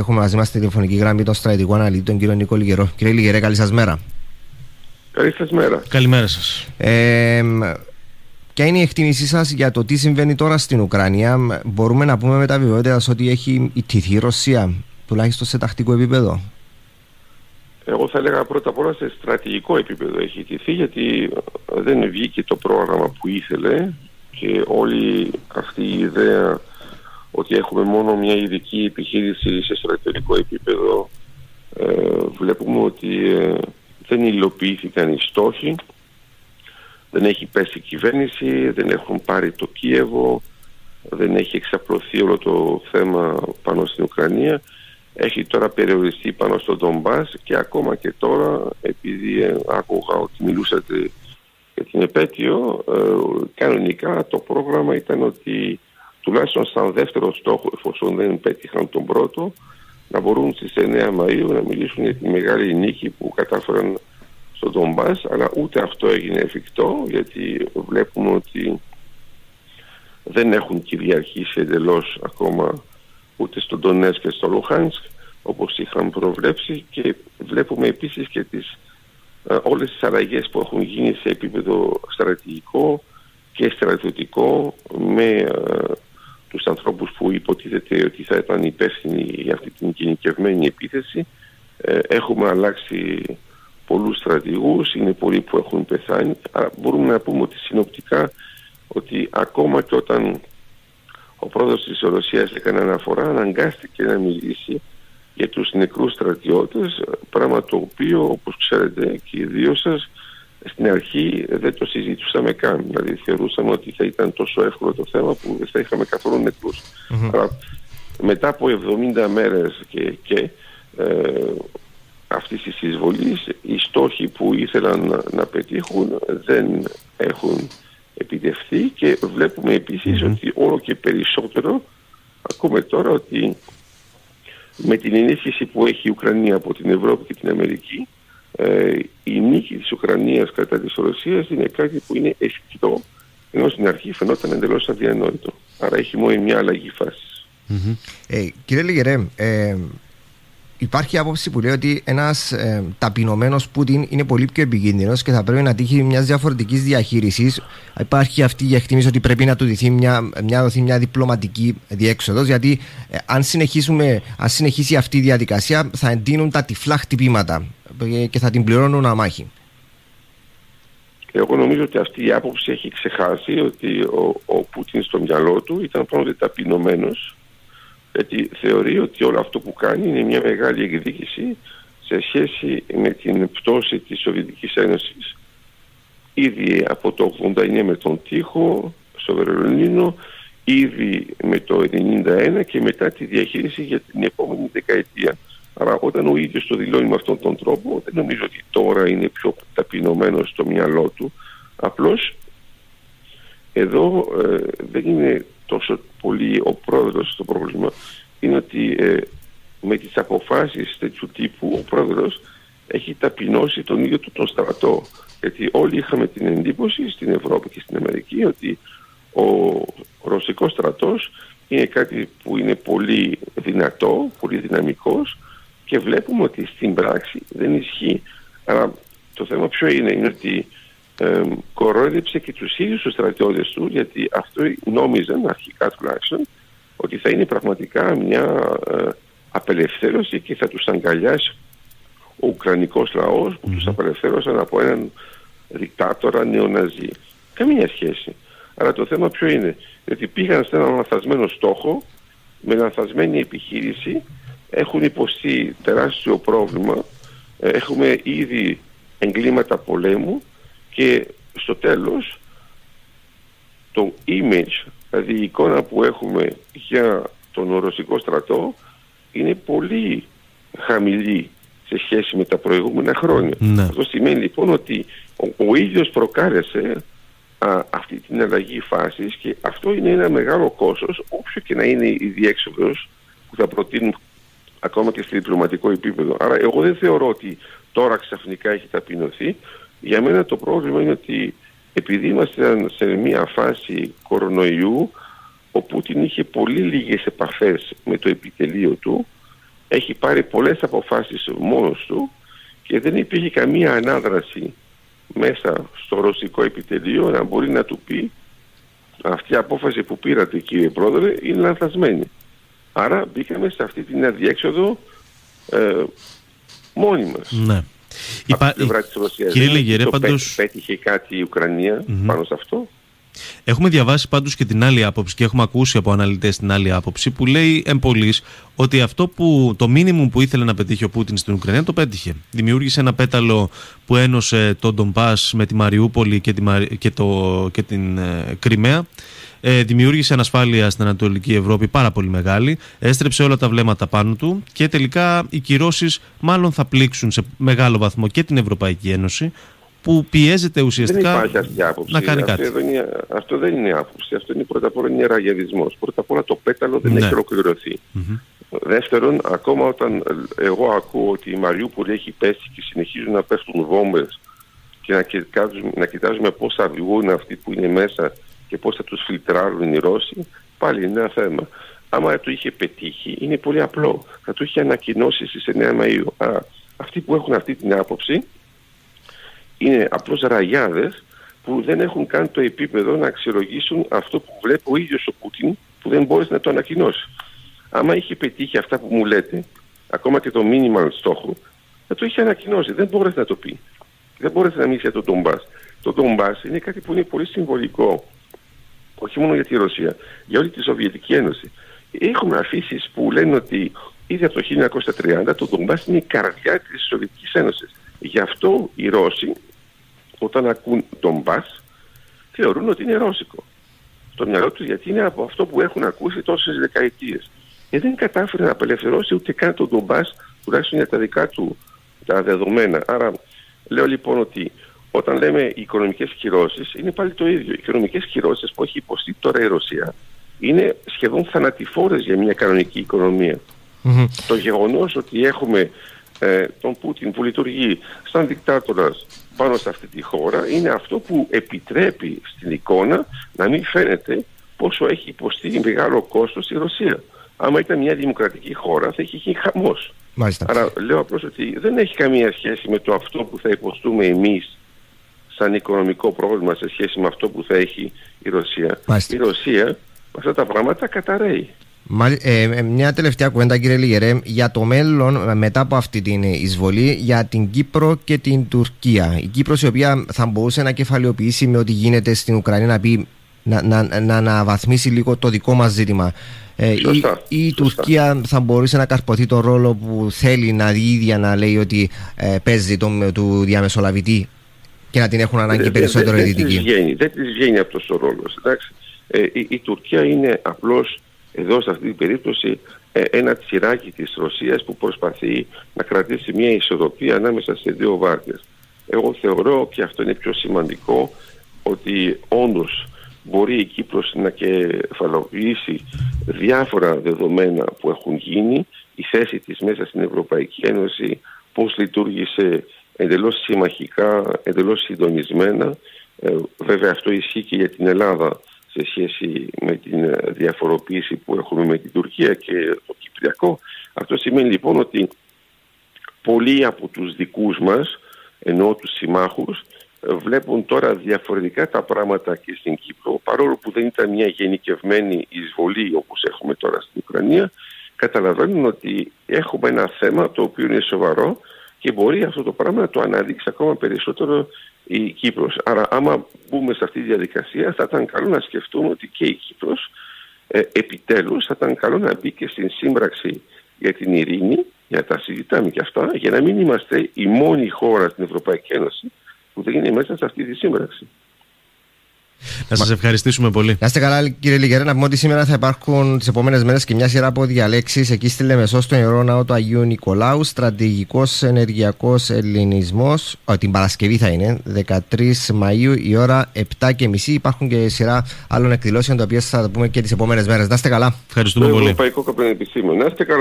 Έχουμε μαζί μας τη τηλεφωνική γραμμή των στρατηγικών αναλύτη, τον κύριο Νίκο Λιγερό. Κύριε Λιγερέ, καλή σας μέρα. Καλή σας μέρα. Καλημέρα σας. Ε, ποια είναι η εκτίμησή σας για το τι συμβαίνει τώρα στην Ουκρανία; Μπορούμε να πούμε με τα βιβλιότητα ότι έχει ιτηθεί η Ρωσία, τουλάχιστον σε τακτικό επίπεδο; Εγώ θα έλεγα πρώτα απ' όλα σε στρατηγικό επίπεδο έχει ιτηθεί γιατί δεν βγήκε το πρόγραμμα που ήθελε και όλη αυτή η ιδέα ότι έχουμε μόνο μια ειδική επιχείρηση σε στρατιωτικό επίπεδο ε, βλέπουμε ότι ε, δεν υλοποιήθηκαν οι στόχοι δεν έχει πέσει η κυβέρνηση δεν έχουν πάρει το Κίεβο δεν έχει εξαπλωθεί όλο το θέμα πάνω στην Ουκρανία. Έχει τώρα περιοριστεί πάνω στο Ντομπάς και ακόμα και τώρα επειδή ε, άκουγα ότι μιλούσατε για την επέτειο ε, κανονικά το πρόγραμμα ήταν ότι τουλάχιστον σαν δεύτερο στόχο, εφόσον δεν πέτυχαν τον πρώτο, να μπορούν στις 9 Μαΐου να μιλήσουν για τη μεγάλη νίκη που κατάφεραν στον Ντομπάς, αλλά ούτε αυτό έγινε εφικτό, γιατί βλέπουμε ότι δεν έχουν κυριαρχήσει εντελώς ακόμα ούτε στον Ντονές και στο Λουχάνσκ, όπως είχαν προβλέψει και βλέπουμε επίσης και τις, ε, όλες τις αλλαγές που έχουν γίνει σε επίπεδο στρατηγικό και στρατιωτικό με ε, τους ανθρώπους που υποτίθεται ότι θα ήταν υπεύθυνοι για αυτή την γενικευμένη επίθεση. Ε, έχουμε αλλάξει πολλούς στρατηγούς, είναι πολλοί που έχουν πεθάνει. Αλλά μπορούμε να πούμε ότι συνοπτικά ότι ακόμα και όταν ο πρόεδρος της Ρωσίας έκανε αναφορά αναγκάστηκε να μιλήσει για τους νεκρούς στρατιώτες, πράγμα το οποίο όπως ξέρετε και οι δύο σας στην αρχή δεν το συζητούσαμε καν. Δηλαδή θεωρούσαμε ότι θα ήταν τόσο εύκολο το θέμα που δεν θα είχαμε καθόλου νεκρούς. Αλλά μετά από 70 μέρες και, και ε, αυτής της εισβολής οι στόχοι που ήθελαν να, να πετύχουν δεν έχουν επιτευχθεί και βλέπουμε ότι όλο και περισσότερο ακούμε τώρα ότι με την ενίσχυση που έχει η Ουκρανία από την Ευρώπη και την Αμερική ε, η νίκη της Ουκρανίας κατά της Ρωσίας είναι κάτι που είναι εφικτό ενώ στην αρχή φαινόταν εντελώς αδιανόητο. Άρα έχει μόνο μια αλλαγή φάσης. Ε, κύριε Λιγερέ, ε, υπάρχει άποψη που λέει ότι ένας ε, ταπεινωμένος Πούτιν είναι πολύ πιο επικίνδυνος και θα πρέπει να τύχει μιας διαφορετικής διαχείρισης. Υπάρχει αυτή η εκτίμηση ότι πρέπει να του δοθεί μια, μια, δοθεί μια διπλωματική διέξοδος, γιατί ε, αν, συνεχίσουμε, αν συνεχίσει αυτή η διαδικασία θα εντείνουν τα τυφλά χτυπήματα ε, και θα την πληρώνουν αμάχη. Εγώ νομίζω ότι αυτή η άποψη έχει ξεχάσει ότι ο, ο Πούτιν στο μυαλό του ήταν πρώτα ταπεινωμένος γιατί θεωρεί ότι όλο αυτό που κάνει είναι μια μεγάλη εκδίκηση σε σχέση με την πτώση της Σοβιετικής Ένωσης. Ήδη από το 89 με τον Τείχο στο Βερολίνο, ήδη με το 91 και μετά τη διαχείριση για την επόμενη δεκαετία. Άρα όταν ο ίδιος το δηλώνει με αυτόν τον τρόπο δεν νομίζω ότι τώρα είναι πιο ταπεινωμένο στο μυαλό του. Απλώς εδώ ε, δεν είναι τόσο πολύ ο πρόεδρος στο πρόβλημα είναι ότι ε, με τις αποφάσεις τέτοιου τύπου ο πρόεδρος έχει ταπεινώσει τον ίδιο του τον στρατό γιατί όλοι είχαμε την εντύπωση στην Ευρώπη και στην Αμερική ότι ο ρωσικός στρατός είναι κάτι που είναι πολύ δυνατό, πολύ δυναμικός και βλέπουμε ότι στην πράξη δεν ισχύει. Αλλά το θέμα ποιο είναι, είναι ότι ε, κορόιδεψε και τους ίδιους τους στρατιώτες του γιατί αυτό νόμιζαν αρχικά τουλάχιστον ότι θα είναι πραγματικά μια ε, απελευθέρωση και θα τους αγκαλιάσει ο Ουκρανικός λαός που τους απελευθέρωσαν από έναν δικτάτορα νεοναζί. Καμία σχέση. Αλλά το θέμα ποιο είναι, ότι πήγαν σε έναν λανθασμένο στόχο, με λανθασμένη επιχείρηση, έχουν υποστεί τεράστιο πρόβλημα, ε, έχουμε ήδη εγκλήματα πολέμου και στο τέλος το image, δηλαδή η εικόνα που έχουμε για τον ρωσικό στρατό είναι πολύ χαμηλή σε σχέση με τα προηγούμενα χρόνια. Ναι. Αυτό σημαίνει λοιπόν ότι ο, ο ίδιος προκάλεσε αυτή την αλλαγή φάσης και αυτό είναι ένα μεγάλο κόστος όποιο και να είναι η διέξοδος που θα προτείνουν ακόμα και στο διπλωματικό επίπεδο. Άρα εγώ δεν θεωρώ ότι τώρα ξαφνικά έχει ταπεινωθεί. Για μένα το πρόβλημα είναι ότι επειδή είμαστε σε μια φάση κορονοϊού ο Πούτιν είχε πολύ λίγες επαφές με το επιτελείο του έχει πάρει πολλές αποφάσεις μόνος του και δεν υπήρχε καμία ανάδραση μέσα στο ρωσικό επιτελείο να μπορεί να του πει αυτή η απόφαση που πήρατε κύριε Πρόεδρε είναι λανθασμένη. Άρα μπήκαμε σε αυτή την αδιέξοδο ε, μόνοι μας. Ναι. Υπά... Κύριε Λεγερέ, πάντως... Πέτυχε κάτι η ουκρανια πάνω σε αυτό; Έχουμε διαβάσει πάντως και την άλλη άποψη και έχουμε ακούσει από αναλυτές την άλλη άποψη που λέει εμπολής ότι αυτό που το μήνυμο που ήθελε να πετύχει ο Πούτιν στην Ουκρανία το πέτυχε. Δημιούργησε ένα πέταλο που ένωσε τον Ντομπάς με τη Μαριούπολη και, τη, και, το, και την ε, Κρυμαία ε, δημιούργησε ανασφάλεια στην Ανατολική Ευρώπη πάρα πολύ μεγάλη, έστρεψε όλα τα βλέμματα πάνω του και τελικά οι κυρώσεις μάλλον θα πλήξουν σε μεγάλο βαθμό και την Ευρωπαϊκή Ένωση που πιέζεται ουσιαστικά δεν αυτή άποψη. να κάνει κάτι. Αυτό δεν, είναι, αυτό δεν είναι άποψη. Αυτό είναι πρώτα απ' όλα είναι ραγιαδισμός. Πρώτα απ' όλα το πέταλο δεν ναι. έχει ολοκληρωθεί. Mm-hmm. Δεύτερον, ακόμα όταν εγώ ακούω ότι η Μαριούπολη έχει πέσει και συνεχίζουν να πέφτουν βόμβες και να κοιτάζουμε, να κοιτάζουμε πώς θα βγουν αυτοί που είναι μέσα και πώς θα τους φιλτράρουν οι Ρώσοι, πάλι είναι ένα θέμα. Άμα το είχε πετύχει, είναι πολύ απλό. Θα το είχε ανακοινώσει στις 9 Μαΐου. Α, αυτοί που έχουν αυτή την άποψη είναι απλώς ραγιάδες που δεν έχουν καν το επίπεδο να αξιολογήσουν αυτό που βλέπει ο ίδιος ο Πούτιν που δεν μπόρεσε να το ανακοινώσει. Άμα είχε πετύχει αυτά που μου λέτε, ακόμα και το μήνυμα στόχο, θα το είχε ανακοινώσει. Δεν μπόρεσε να το πει. Δεν μπόρεσε να μιλήσει για το Ντομπάς. Το Ντομπάς είναι κάτι που είναι πολύ συμβολικό όχι μόνο για τη Ρωσία, για όλη τη Σοβιετική Ένωση. Έχουμε αφήσει που λένε ότι ήδη από το 1930 το Ντομπάς είναι η καρδιά της Σοβιετικής Ένωσης. Γι' αυτό οι Ρώσοι όταν ακούν Ντομπάς θεωρούν ότι είναι ρώσικο. Στο μυαλό τους γιατί είναι από αυτό που έχουν ακούσει τόσες δεκαετίες. Και δεν κατάφερε να απελευθερώσει ούτε καν τον Ντομπάς τουλάχιστον για τα δικά του τα δεδομένα. Άρα λέω λοιπόν ότι όταν λέμε οικονομικές κυρώσεις είναι πάλι το ίδιο. Οι οικονομικές κυρώσεις που έχει υποστεί τώρα η Ρωσία είναι σχεδόν θανατηφόρες για μια κανονική Το γεγονός ότι έχουμε ε, τον Πούτιν που λειτουργεί σαν δικτάτορας πάνω σε αυτή τη χώρα είναι αυτό που επιτρέπει στην εικόνα να μην φαίνεται πόσο έχει υποστεί μεγάλο κόστος η Ρωσία. Άμα ήταν μια δημοκρατική χώρα θα είχε γίνει χαμός. Άρα λέω απλώς ότι δεν έχει καμία σχέση με το αυτό που θα υποστούμε εμείς σαν οικονομικό πρόβλημα σε σχέση με αυτό που θα έχει η Ρωσία. Η Ρωσία με αυτά τα πράγματα καταραίει. Ε, ε, μια τελευταία κουβέντα κύριε Λιγερέ για το μέλλον μετά από αυτή την εισβολή για την Κύπρο και την Τουρκία. Η Κύπρος η οποία θα μπορούσε να κεφαλαιοποιήσει με ό,τι γίνεται στην Ουκρανία να πει να, να, να αναβαθμίσει λίγο το δικό μας ζήτημα. Ε, η, η Τουρκία θα μπορούσε να καρποθεί τον ρόλο που θέλει να η ίδια να λέει ότι ε, παίζει το, του διαμεσολαβητή και να την έχουν ανάγκη περισσότερο οι δυτικοί. Δεν της βγαίνει αυτός ο ρόλος. Ε, η, η, Τουρκία είναι απλώς εδώ σε αυτή την περίπτωση ε, ένα τσιράκι της Ρωσίας που προσπαθεί να κρατήσει μια ισορροπία ανάμεσα σε δύο βάρκες. Εγώ θεωρώ και αυτό είναι πιο σημαντικό ότι όντως μπορεί η Κύπρος να κεφαλοποιήσει διάφορα δεδομένα που έχουν γίνει, η θέση της μέσα στην Ευρωπαϊκή Ένωση, πώς λειτουργήσε εντελώς συμμαχικά, εντελώς συντονισμένα. Ε, βέβαια αυτό ισχύει και για την Ελλάδα σε σχέση με την ε, διαφοροποίηση που έχουμε με την Τουρκία και το Κυπριακό. Αυτό σημαίνει λοιπόν ότι πολλοί από τους δικούς μας, ενώ τους συμμάχους, ε, βλέπουν τώρα διαφορετικά τα πράγματα και στην Κύπρο, παρόλο που δεν ήταν μια γενικευμένη εισβολή όπως έχουμε τώρα στην Ουκρανία, καταλαβαίνουν ότι έχουμε ένα θέμα το οποίο είναι σοβαρό και μπορεί αυτό το πράγμα να το αναδείξει ακόμα περισσότερο η Κύπρος. Άρα άμα μπούμε σε αυτή τη διαδικασία θα ήταν καλό να σκεφτούμε ότι και η Κύπρος ε, επιτέλους θα ήταν καλό να μπει και στην σύμπραξη για την ειρήνη, για τα συζητάμε και αυτά, για να μην είμαστε η μόνη χώρα στην Ευρωπαϊκή Ένωση που δεν είναι μέσα σε αυτή τη σύμπραξη. Να σας ευχαριστήσουμε πολύ. Να είστε καλά, κύριε Λιγερέ. Να πούμε ότι σήμερα θα υπάρχουν τις επόμενες μέρες και μια σειρά από διαλέξεις εκεί στη Λεμεσό, στον ιερό ναό του Αγίου Νικολάου. Στρατηγικός ενεργειακός ελληνισμός. Την Παρασκευή θα είναι, 13 Μαου, η ώρα 7.30. Υπάρχουν και σειρά άλλων εκδηλώσεων, τα οποία θα τα πούμε και τις επόμενες μέρες. Να είστε καλά. Ευχαριστούμε πολύ. Ευρωπαϊκό Να είστε καλά.